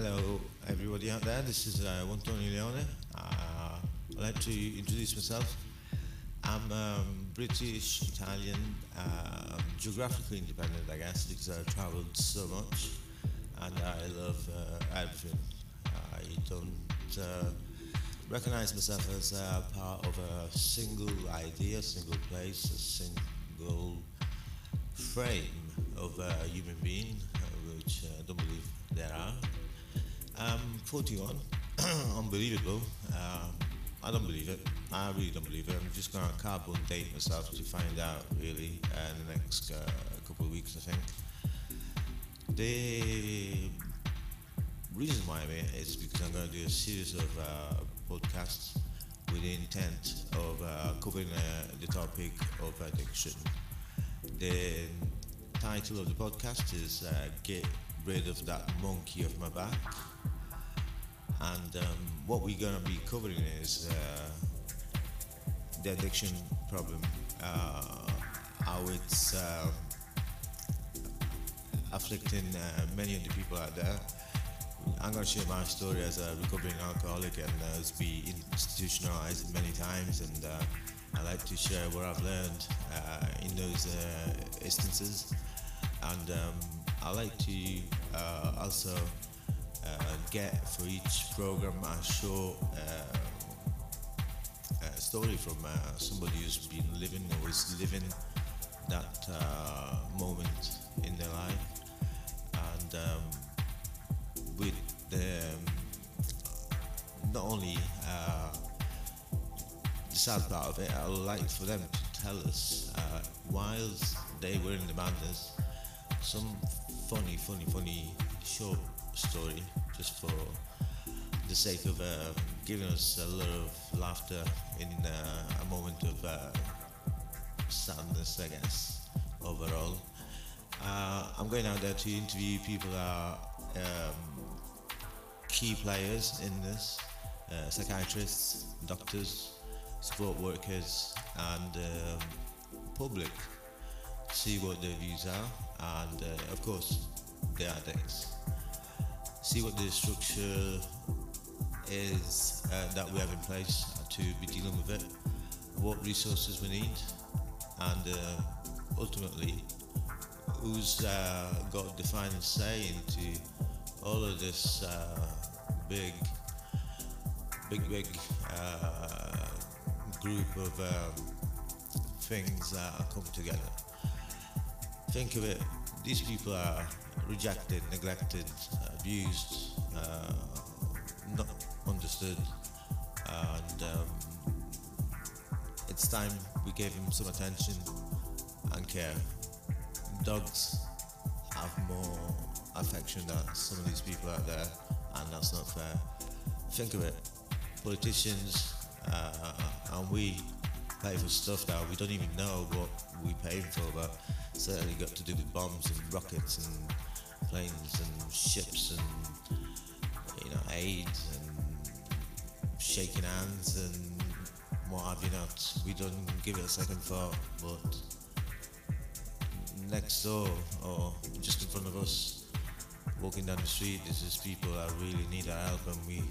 Hello, everybody out there. This is uh, Antonio Leone. Uh, I'd like to introduce myself. I'm um, British, Italian, uh, geographically independent, I guess, because I've traveled so much and I love uh, everything. I don't uh, recognize myself as a part of a single idea, single place, a single frame of a human being, uh, which I don't believe there are. I'm 41, unbelievable. Um, I don't believe it. I really don't believe it. I'm just going to carbon date myself to find out, really, uh, in the next uh, couple of weeks, I think. The reason why I'm here is because I'm going to do a series of uh, podcasts with the intent of uh, covering uh, the topic of addiction. The title of the podcast is uh, Get Rid of That Monkey Off My Back. And um, what we're to be covering is uh, the addiction problem, uh, how it's uh, afflicting uh, many of the people out there. I'm to share my story as a recovering alcoholic and uh, has been institutionalized many times, and uh, I like to share what I've learned uh, in those uh, instances. And um, I like to uh, also uh, get for each program a short a story from somebody who's been living or is living that moment in their life. And um, with the um, not only uh, the sad part of it, I would like for them to tell us uh, whilst they were in the madness, some funny, funny, funny short story just for the sake of uh, giving us a lot of laughter in uh, a moment of uh, sadness, I guess, overall. Uh, I'm going out there to interview people that are um, key players in this uh, psychiatrists, doctors, support workers, and um, public. See what their views are, and uh, of course, the addicts. See what the structure is uh, that we have in place to be dealing with it, what resources we need, and uh, ultimately who's uh, got the final say into all of this uh, big, big, big uh, group of um, things that are come together. Think of it, these people are rejected, neglected, abused, uh, not understood, and um, it's time we gave them some attention and care dogs have more affection than some of these people out there, and that's not fair. Think of it, politicians uh, and we pay for stuff that we don't even know what we pay for, but certainly got to do with bombs and rockets and planes and ships and you know aid and shaking hands and what have you not. We don't give it a second thought, but next door or just in front of us walking down the street this is people that really need our help and we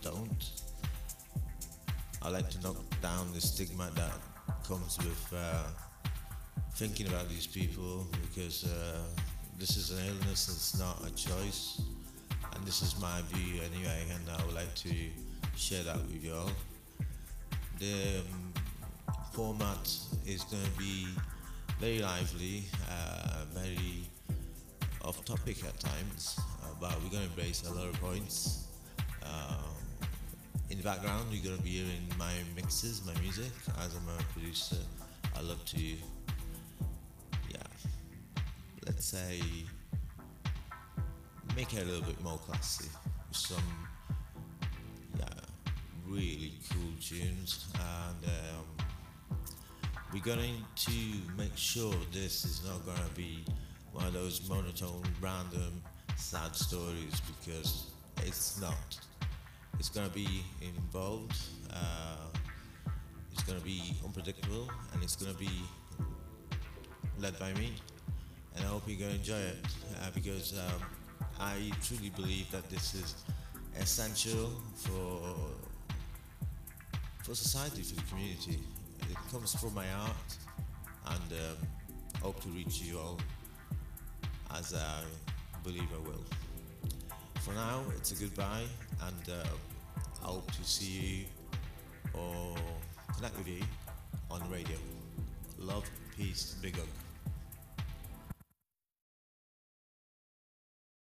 don't I like to knock down the stigma that comes with uh, thinking about these people because uh, this is an illness it's not a choice and this is my view anyway and I would like to share that with you all the um, format is going to be very lively, uh, very off topic at times, uh, but we're going to embrace a lot of points. Um, in the background, you're going to be hearing my mixes, my music. As I'm a producer, I love to, yeah, let's say, make it a little bit more classy with some, yeah, really cool tunes and. Um, we're going to make sure this is not going to be one of those monotone, random, sad stories because it's not. It's going to be involved, uh, it's going to be unpredictable, and it's going to be led by me. And I hope you're going to enjoy it uh, because um, I truly believe that this is essential for for society, for the community. It comes from my heart, and um, hope to reach you all as I believe I will. For now, it's a goodbye, and uh, I hope to see you or connect with you on radio. Love, peace, big hug.